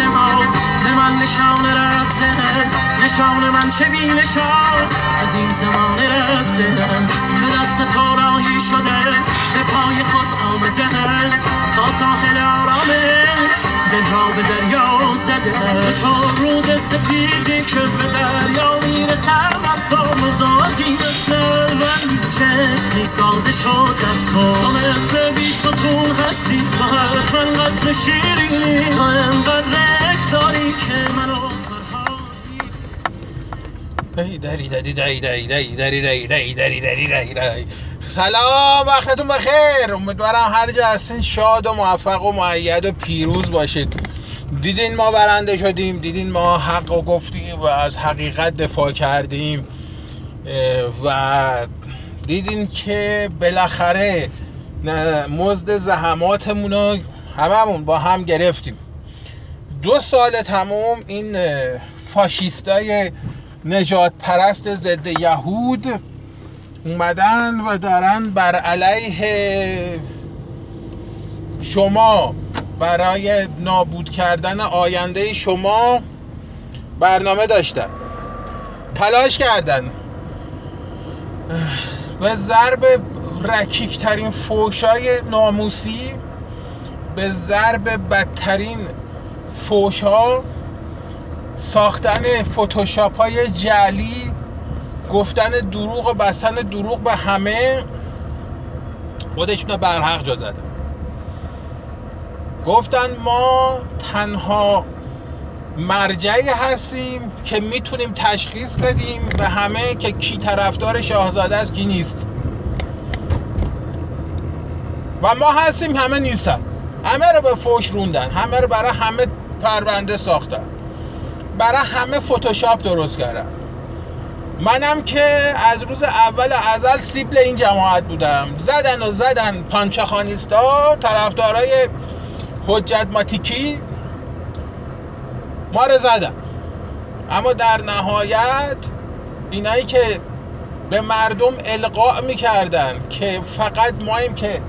in my نشان رفته نشان من چه بی نشان از این زمان رفته به دست تو راهی شده. به پای خود آمده تا ساحل آرامش دل را به دریا زده تو رود سپیدی که به دریا می‌رسد از تو مزاحی مثل چشمی ساده شد در تو مثل بی ستون هستی. تو حتما قصد شیرینی. تو انقدر سلام وقتتون بخیر. امیدوارم هر جا هستین. شاد و موفق و معید و پیروز باشید. دیدین ما برنده شدیم. دیدین ما حق و گفتیم و از حقیقت دفاع کردیم. و دیدین که بالاخره مزد زحماتمون رو هممون با هم گرفتیم. دو سال تموم این فاشیستای نجات پرست ضد یهود اومدن و دارن بر علیه شما برای نابود کردن آینده شما برنامه داشتن. تلاش کردن. به ضرب رکیکترین فوشای ناموسی به ضرب بدترین فوشا ساختن فتوشاپ های جعلی گفتن دروغ و بستن دروغ به همه. خودشون برحق جا زدن. گفتن ما تنها مرجعی هستیم که می‌تونیم تشخیص بدیم به همه که کی طرفدار شاهزاده است کی نیست. و ما هستیم همه نیستن. همه رو به فوش روندن همه رو برای همه پرونده ساختن برای همه فتوشاپ درست کردن منم که از روز اول ازل سیبل این جماعت بودم. زدن و زدن پانچخانیستا طرفدارای حجت ماتیکی. ما رو زدن. اما در نهایت اینایی که به مردم القاء می‌کردن که فقط ماییم که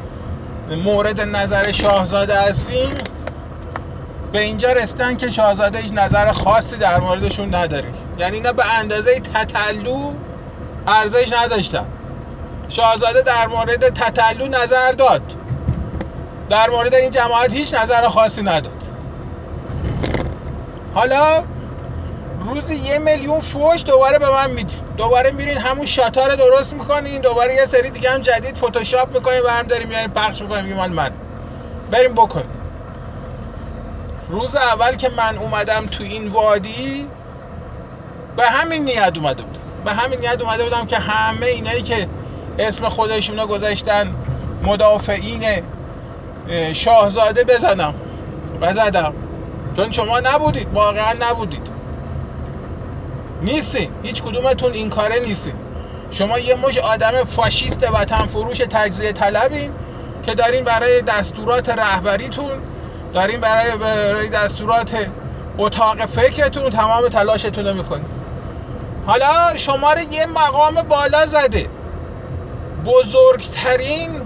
مورد نظر شاهزاده هستیم به اینجا رسیدن که شاهزاده هیچ نظر خاصی در موردشون نداری یعنی اینا به اندازه تتلو ارزش نداشتن. شاهزاده در مورد تتلو نظر داد. در مورد این جماعت هیچ نظر خاصی نداد. حالا روزی یه میلیون فوش دوباره به من میدی. دوباره میرین همون شاتا رو درست می‌کنین. دوباره یه سری دیگه هم جدید فتوشاپ می‌کنین. و هم داریم میاریم پخش می‌کنیم. مال من. بریم بکن روز اول که من اومدم تو این وادی به همین نیت اومده بود به همین نیت اومده بودم که همه اینایی که اسم خودشونو گذاشتن مدافعین شاهزاده بزنم و زدم. چون شما نبودید واقعا نبودید. نیستین. هیچ کدومتون این کاره نیستین. شما یه مش آدم فاشیست وطن فروش تجزیه طلبین که دارین برای دستورات رهبریتون دارین برای, برای دستورات اتاق فکرتون تمام تلاشتون رو می‌کنین حالا شما رو یه مقام بالا زده. بزرگترین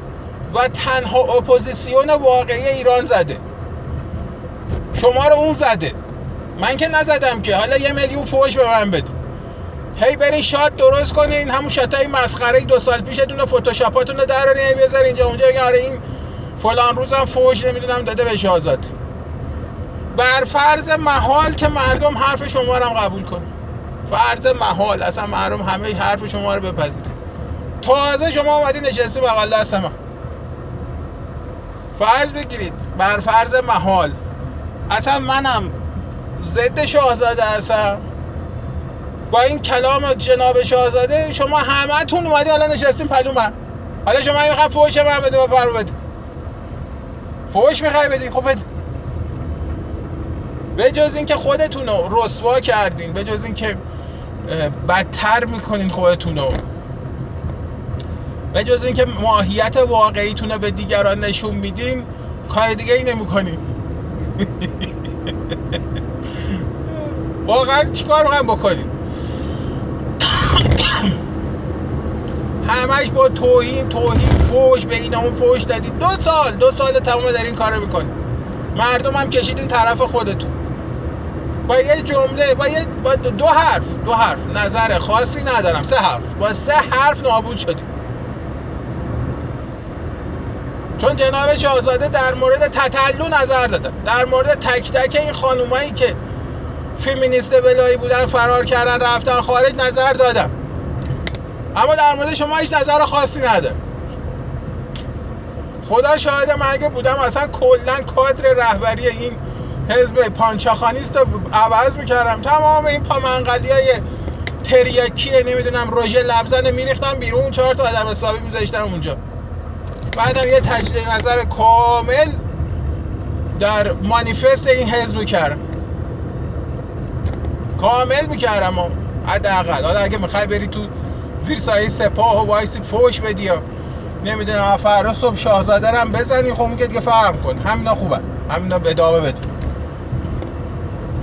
و تنها اپوزیسیون واقعی ایران زده. شما رو اون زده. من که نزدم که. حالا یه میلیون فوش به من بده هی برین shot درست کنین. همون shot ای مسخره دو سال پیشتون رو فتوشاپاتون رو درارین اینجا اونجا. آره این فلان روزم فوش نمی‌دونم داده به شاهزاده بر فرض محال که مردم حرف شما رو قبول کنه فرض محال اصلا مردم همه حرف شما رو بپذیره تازه شما اومدین نشستی بغل دست من فرض بگیرید بر فرض محال. اصلا منم ضد شاهزاده هستم. با این کلام جناب شاهزاده شما همتون اومدی حالا نشستین پلو من. حالا شما می‌خوای فوش من بده بفرما بده. فوش می‌خوای بدی خب بده به جز اینکه خودتون رو رسوا کردین به جز اینکه بدتر می‌کنین خودتون رو. به جز اینکه ماهیت واقعیتون رو به دیگران نشون میدین کار دیگه ای نمی‌کنین. واقعا چیکار می‌خوایم بکنیم؟ همش با توهین توهین فوش به این اون فوش دادید دو سال دو سال تمام در این کارو می‌کنید مردم هم کشیدین طرف خودتون. با یه جمله با, یه با دو حرف دو حرف. نظر خاصی ندارم سه حرف. با سه حرف نابود شدیم. چون جناب شاهزاده در مورد تتلو نظر دادن در مورد تک تک این خانومایی که فیمینیست بلایی بودن فرار کردن رفتن خارج نظر دادم. اما در مورد شما هیچ نظر خاصی نداره خدا شاهد من اگه بودم اصلا کلا کادر رهبری این حزب پانچاخانیست رو عوض می‌کردم. تمام این پامنقلی های تریاکی نمی‌دونم روژه لبزن میریختم بیرون چهار تا آدم حسابی میذاشتم اونجا. بعدم یه تجدید نظر کامل در مانیفست این حزب می‌کردم. کامل می‌کردم حداقل. حالا اگه می‌خوای بری تو زیر سایه سپاه و وایسی فوش بدی یا نمی‌دونم فردا صبح شاهزاده هم بزنی. خب میگه دیگه فرق کن همینا خوبه همینا به ادامه بده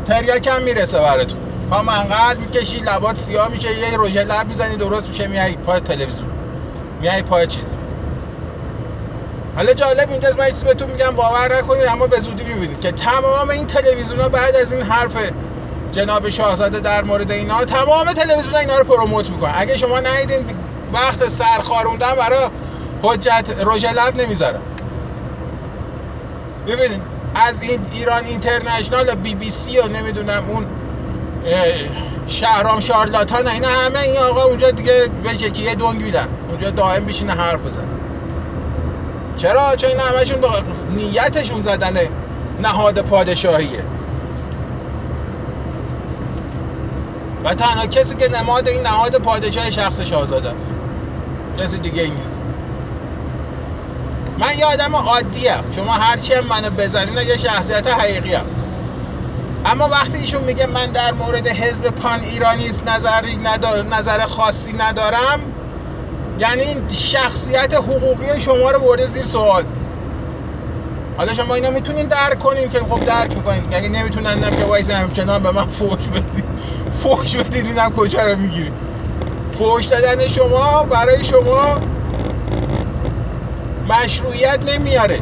تریاک هم می‌رسه براتون. پا منقل می‌کشی لبات سیاه میشه یه روژه لب می‌زنی درست میشه میای پای تلویزیون. میای پای چیز. حالا جالب اینجاست من چیزی بهتون میگم باور نکنید اما به زودی می‌بینید که تمام این تلویزیون ها بعد از این حرف جناب شاهزاده در مورد اینا تمام تلویزیون اینا رو پروموت می‌کنن اگه شما ندیدین وقت سرخاروندن برای حجت روژه لب نمی‌ذارن ببینید از این ایران اینترنشنال بی بی سی و نمی‌دونم اون شهرام شارلاتان اینا همه این آقا اونجا دیگه به یکی یه دنگ میدن. اونجا دائم بشینه حرف بزن چرا؟ چون این همشون نیتشون زدن نهاد پادشاهیه. و تنها کسی که نماد این نهاد پادشاه شخص شاهزاده است. کسی دیگه نیست. من یه آدم عادیه شما هرچی هم منو بزنین یه شخصیت حقیقی هم. اما وقتی ایشون میگه من در مورد حزب پان ایرانیست نظری ندار... نظر خاصی ندارم یعنی این شخصیت حقوقی شما رو برده زیر سوال. حالا شما اینا می‌تونین درک کنین که خب درک می‌کنین. یعنی نمی‌تونن نم که وایس همچنان به من فوش بدید فوش بدید اینم کجا رو می‌گیریم. فوش دادن شما برای شما مشروعیت نمیاره.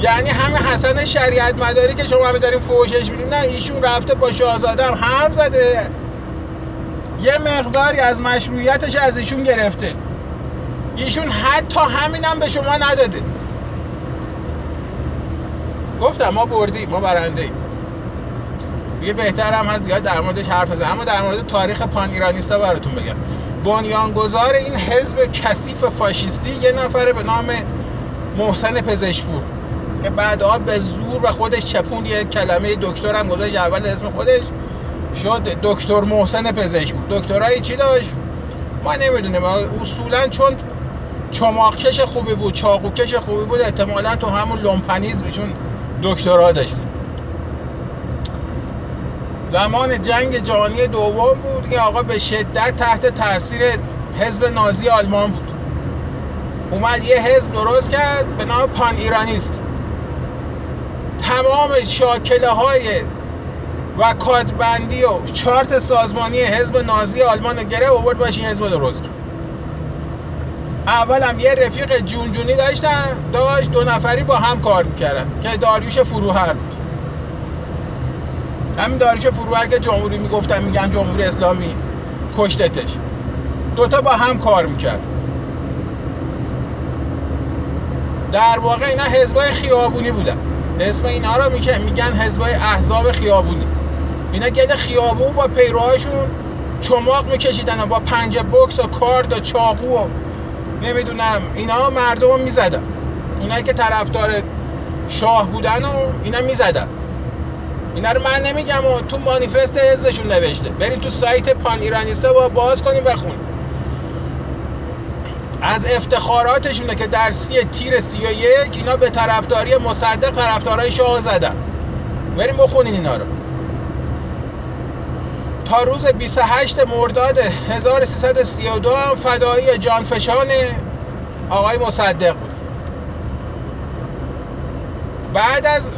یعنی همه حسن شریعت مداری که شما همه داریم فوشش میدین نه ایشون رفته با شاهزاده هم حرف زده. یه مقداری از مشروعیتش از ایشون گرفته. ایشون حتی همینم به شما نداده. گفتم ما بردیم ما برنده ایم. دیگه بهتر هم هست زیاد در موردش حرف بزنم اما در مورد تاریخ پان ایرانیستا براتون بگم. بنیانگذار این حزب کثیف فاشیستی یه نفره به نام محسن پزشپور که بعدها به زور و خودش چپون یه کلمه دکتر هم گذاشت اول اسم خودش شد دکتر محسن پزشپور دکترای چی داشت؟ ما نمی‌دونیم. اصولا چون چماقکش خوبی بود چاقوکش خوبی بود احتمالا تو همون لومپنیزمشون دکترا داشت. زمان جنگ جهانی دوم بود که آقا به شدت تحت تاثیر حزب نازی آلمان بود. اومد یه حزب درست کرد به نام پان ایرانیست. تمام شاکله های و کادبندی و چارت سازمانی حزب نازی آلمان گره آورد باش این حزب درست کرد. اول هم یه رفیق جونجونی داشتن داشت دو نفری با هم کار می‌کردن که داریوش فروهر بود. همین داریوش فروهر که جمهوری می‌گفتن میگن جمهوری اسلامی کشتتش. دوتا با هم کار می‌کرد در واقع اینا حزبای خیابونی بودن. اسم اینا رو میگن حزبای احزاب خیابونی. اینا گل خیابون با پیروهاشون چماق میکشیدن با پنجه بکس و کارد و چاقو و نمی‌دونم. اینا مردم رو می‌زدن. اونایی که طرفدار شاه بودن و اینا می‌زدن. اینا رو من نمیگم و تو مانیفست حزبشون نوشته. برین تو سایت پان ایرانیستا با باز کنیم بخون از افتخاراتشونه که در سی تیر سی و یک اینا به طرفداری مصدق طرفدارای شاه زدن. بریم بخونین اینا رو. تا روز 28 مرداد 1332 هم فدایی جانفشان آقای مصدق بود. بعد از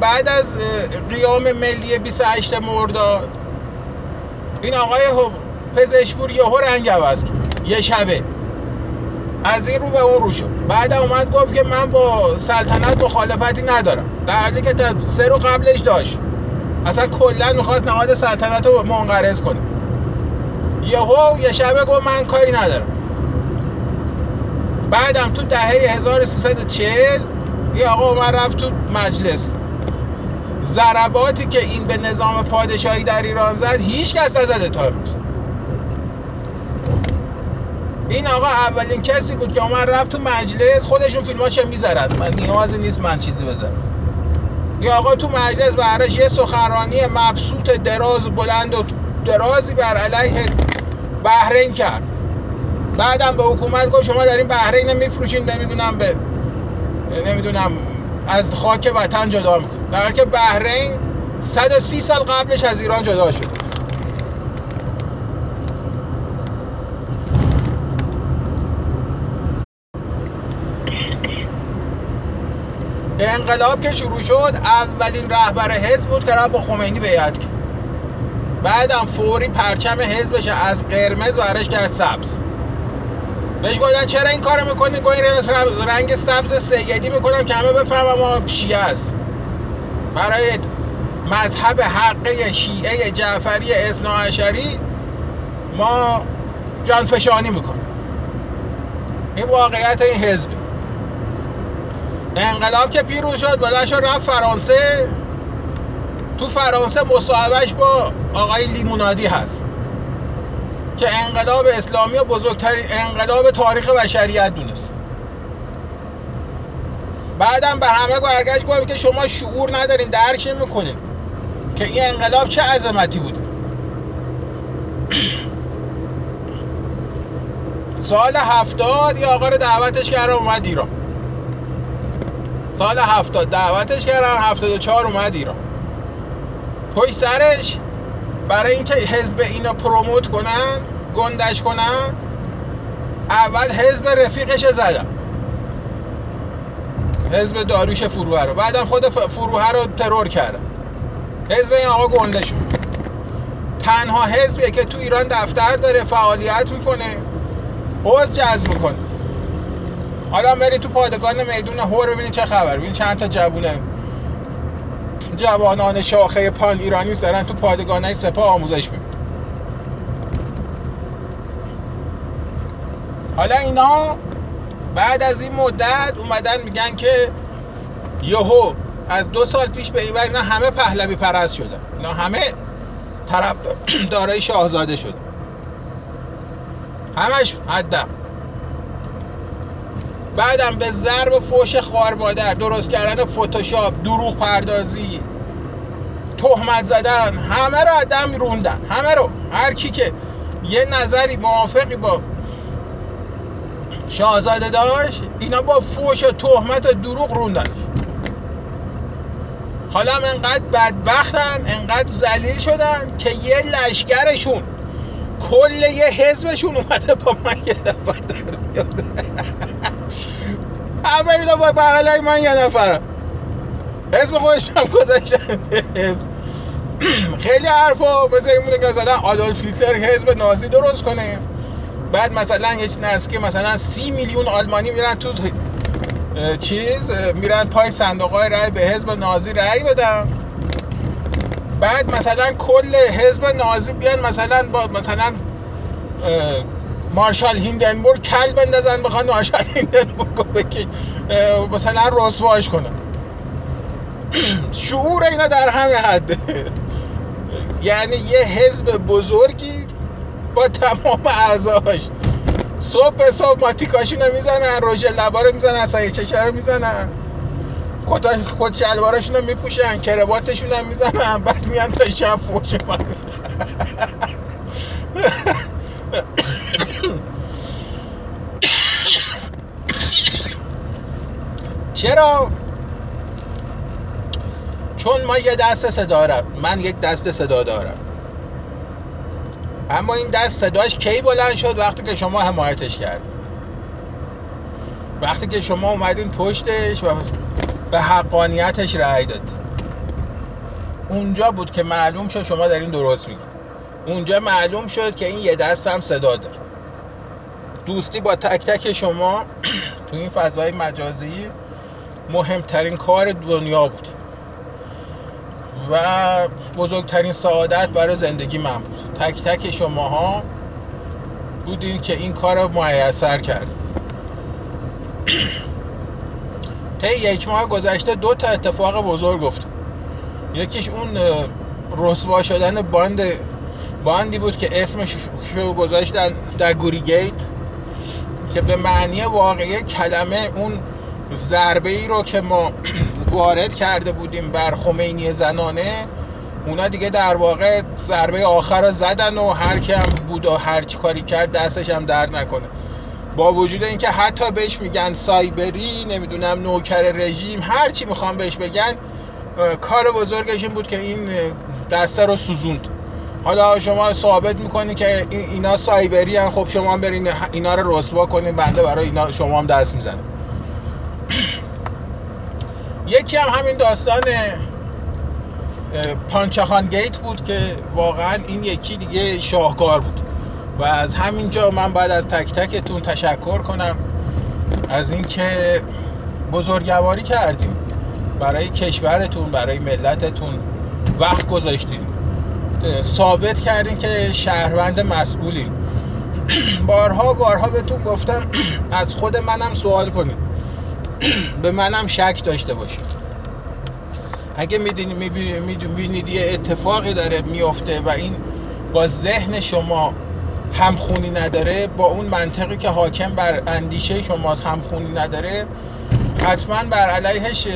بعد از قیام ملی 28 مرداد این آقای پزشپور یهو رنگ عوض یه شبه. از این رو به اون رو شد. بعد اومد گفت که من با سلطنت مخالفتی ندارم. در حالی که سه رو قبلش داشت. اصلا کلا می‌خواست نهاد سلطنت رو منقرض کنه. یهو یه شبه گفت من کاری ندارم. بعدم تو دهه 1340 یه آقا اومد رفت تو مجلس. ضرباتی که این به نظام پادشاهی در ایران زد هیچ کس نزده تا امروز. این آقا اولین کسی بود که اومد رفت تو مجلس خودشون فیلماش می‌ذارن. من نیازی نیست من چیزی بذارم. یا آقا تو مجلس براش یه سخنرانی مبسوط دراز بلند و درازی بر علیه بحرین کرد. بعدم به حکومت گفت شما دارین بحرین میفروشین نمی‌دونم به نمی‌دونم از خاک وطن جدا میکن در که بحرین 130 سال قبلش از ایران جدا شده. انقلاب که شروع شد اولین رهبر حزب بود که رفت با خمینی بیعت کرد بعدم فوری پرچم حزبش از قرمز برش کرد سبز. بهش گفتن چرا این کارو می‌کنی؟ گویا رنگ سبز سیدی می‌کنم که همه بفهمم ما شیعه است. برای مذهب حقه شیعه جعفری اثناعشری ما جانفشانی می‌کنیم. این واقعیت این حزبه. انقلاب که پیروز شد بلند رفت فرانسه. تو فرانسه مصاحبهش با آقای لیمونادی هست که انقلاب اسلامی و بزرگترین انقلاب تاریخ بشریت دونست. بعدم به همه برگشت گفت که شما شعور ندارین درک می‌کنین که این انقلاب چه عظمتی بوده. سال هفتاد یه آقا رو دعوتش کردم اومد ایران. سال هفتاد دعوتش کردن هفتاد و چهار اومد ایران. پای سرش برای اینکه حزب اینا پروموت کنن گندش کنن اول حزب رفیقش زدن. حزب داروش فروه رو. بعدم خود فروه رو ترور کردن. حزب این آقا گنده شد. تنها حزبیه که تو ایران دفتر داره فعالیت می‌کنه. حوز جذب می‌کنه. حالا برید تو پادگان میدون هور ببینید چه خبر. ببینید چند تا جوونه. جوانان شاخه پان ایرانیست دارن تو پادگان های سپاه آموزش می‌بینن حالا اینا بعد از این مدت اومدن میگن که یهو از دو سال پیش به اینور اینا همه پهلوی پرست شدن. اینا همه طرف دارای شاهزاده شدن. همش حدم بعدم به ضرب فوش خوار مادر درست کردن فتوشاپ دروغ پردازی تهمت زدن همه رو آدم روندن. همه رو. هر کی که یه نظری موافقی با شاهزاده داشت اینا با فوش و تهمت و دروغ روندنش. حالا هم انقدر بدبختن انقدر ذلیل شدن که یه لشکرشون کل یه حزبشون اومده با من یه در میاد همه اینا با برالای من یه نفرم حزب خودش هم گذاشتن. حزب خیلی حرفا مثل این بوده که مثلا آدولف هیتلر حزب نازی درست کنه. بعد مثلا یه نزدیک مثلا سی میلیون آلمانی میرن تو چیز میرن پای صندوق های رأی به حزب نازی رأی بدن. بعد مثلا کل حزب نازی بیان مثلا با مثلا مارشال هیندنبورگ کل بندازن بخوان مارشال هیندنبورگ رو بکی مثلا رسواش کنن. شعور اینا در همه حده یعنی یه حزب بزرگی با تمام اعضاش. صبح به صبح ماتیکاشون رو می‌زنن روژ لبا رو می‌زنن سایه چشه رو می‌زنن. کت شلوارشون رو میپوشن کرواتشون هم می‌زنن بعد میان تا شب فوش من چرا؟ چون ما یه دست صدا دارم من یک دست صدا دارم. اما این دست صداش کی بلند شد وقتی که شما حمایتش کرد وقتی که شما اومدین پشتش و به حقانیتش رأی داد اونجا بود که معلوم شد شما دارین درست میگن اونجا معلوم شد که این یه دست هم صدا داره. دوستی با تک تک شما تو این فضای مجازی مهمترین کار دنیا بود و بزرگترین سعادت برای زندگی من بود. تک تک شماها بودین که این کار رو میسر کرد طی یک ماه گذشته دو تا اتفاق بزرگ گفت یکیش اون رسوا شدن باند باندی بود که اسمش رو گذاشتن در گوری گیت که به معنی واقعی کلمه اون ضربه ای رو که ما وارد کرده بودیم بر خمینی زنانه اونا دیگه در واقع ضربه آخر رو زدن و هر کی هم بود و هر چی کاری کرد دستش هم درد نکنه. با وجود اینکه حتی بهش میگن سایبری نمی‌دونم نوکر رژیم هر چی می‌خوام بهش بگن کار بزرگش این بود که این دسته رو سوزوند. حالا شما ثابت می‌کنید که اینا سایبری هم خب شما هم برین اینا رو رسوا کنین بنده برای اینا شما هم دست می‌زنه یکی هم همین داستان پانچخان گیت بود که واقعا این یکی دیگه شاهکار بود. و از همینجا من باید از تک تکتون تشکر کنم از اینکه بزرگواری کردیم. برای کشورتون برای ملتتون وقت گذاشتین. ثابت کردین که شهروند مسئولین. بارها بارها بهتون گفتم از خود منم سوال کنید به منم شک داشته باشید. اگه می‌بینید یه اتفاقی داره میفته و این با ذهن شما همخونی نداره با اون منطقی که حاکم بر اندیشه شماست همخونی نداره حتما بر علیهش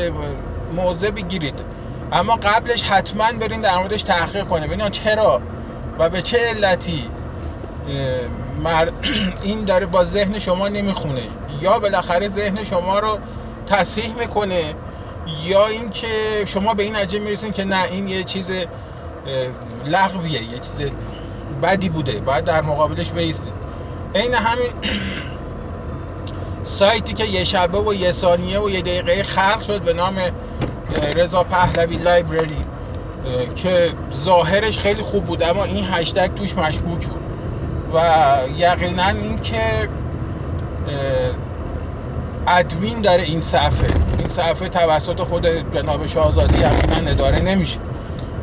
موضع بگیرید. اما قبلش حتما برین در موردش تحقیق کنید ببینید چرا و به چه علتی این داره با ذهن شما نمی‌خونه. یا بالاخره ذهن شما رو تصحیح می‌کنه یا اینکه شما به این نتیجه می‌رسین که نه این یه چیز لغویه یه چیز بدی بوده باید در مقابلش بیستید. عین همین سایتی که یه شبه و یه ثانیه و یه دقیقه خلق شد به نام رضا پهلوی لایبرری که ظاهرش خیلی خوب بود اما این هشتگ توش مشکوک بود. و یقینا اینکه ادمین داره این صفحه. این صفحه توسط خود جناب شاهزاده یقینا اداره نمیشه.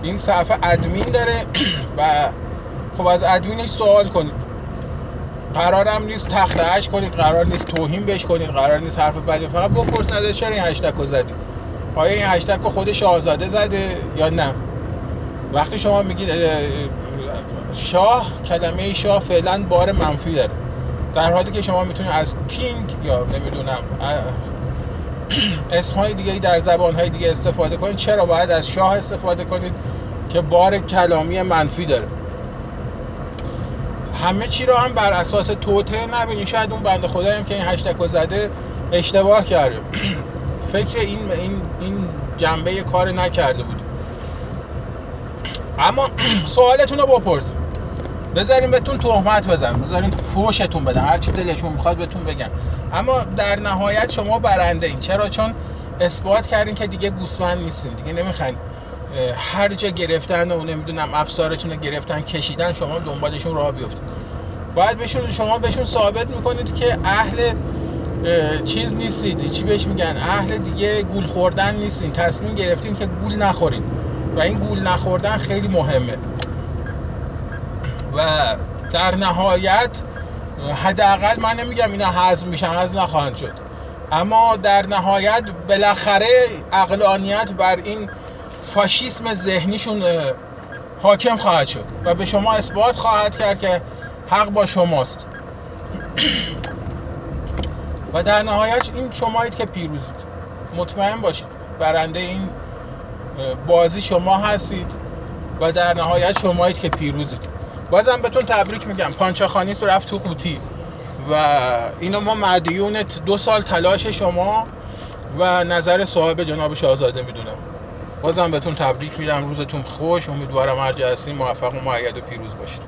این صفحه ادمین داره و خب از ادمینش سوال کنید. قرارم نیست تخت کنید قرار نیست توهین بهش کنید قرار نیست حرف بدی فقط بپرس نده چرا این هشتگ رو زدی. آیا این هشتگ رو خود شاهزاده زده یا نه؟ وقتی شما میگید شاه کلمه شاه فعلا بار منفی داره. در حالی که شما می‌تونید از کینگ یا نمی‌دونم اسمهای دیگه در زبانهای دیگه استفاده کنید. چرا باید از شاه استفاده کنید؟ که بار کلامی منفی داره. همه چی رو هم بر اساس توته نبینید. شاید اون بنده خدایی هم که این هشتگ زده اشتباه کرده. فکر این این این جنبه کار نکرده بود اما سوالتون رو بپرس. بذارین بهتون تهمت بزن بذارین فوشتون بدن. هر چی دلشون می‌خواد بهتون بگن. اما در نهایت شما برنده این. چرا؟ چون اثبات کردین که دیگه گوسفند نیستین. دیگه نمی‌خواین هر جا گرفتن و نمی‌دونم افسارتون رو گرفتن کشیدن شما دنبالشون راه بیفتید باید بهشون شما بهشون ثابت می‌کنید که اهل چیز نیستید. چی بهش میگن؟ اهل دیگه گول خوردن نیستین. تصمیم گرفتین که گول نخورین. و این گول نخوردن خیلی مهمه. و در نهایت حداقل من نمیگم اینا حذف میشن حذف نخواهند شد. اما در نهایت بالاخره اقلانیت بر این فاشیسم ذهنیشون حاکم خواهد شد و به شما اثبات خواهد کرد که حق با شماست. و در نهایت این شمایید که پیروزید مطمئن باشید برنده این بازی شما هستید و در نهایت شمایید که پیروزید. بازم بهتون تبریک میگم. پانچاخانیس رفت تو قوطی و اینو ما مدیون دو سال تلاش شما و نظر صاحب جناب شاهزاده می‌دونم. بازم بهتون تبریک میدم روزتون خوش. امیدوارم هر هستین موفق و معید و پیروز باشید.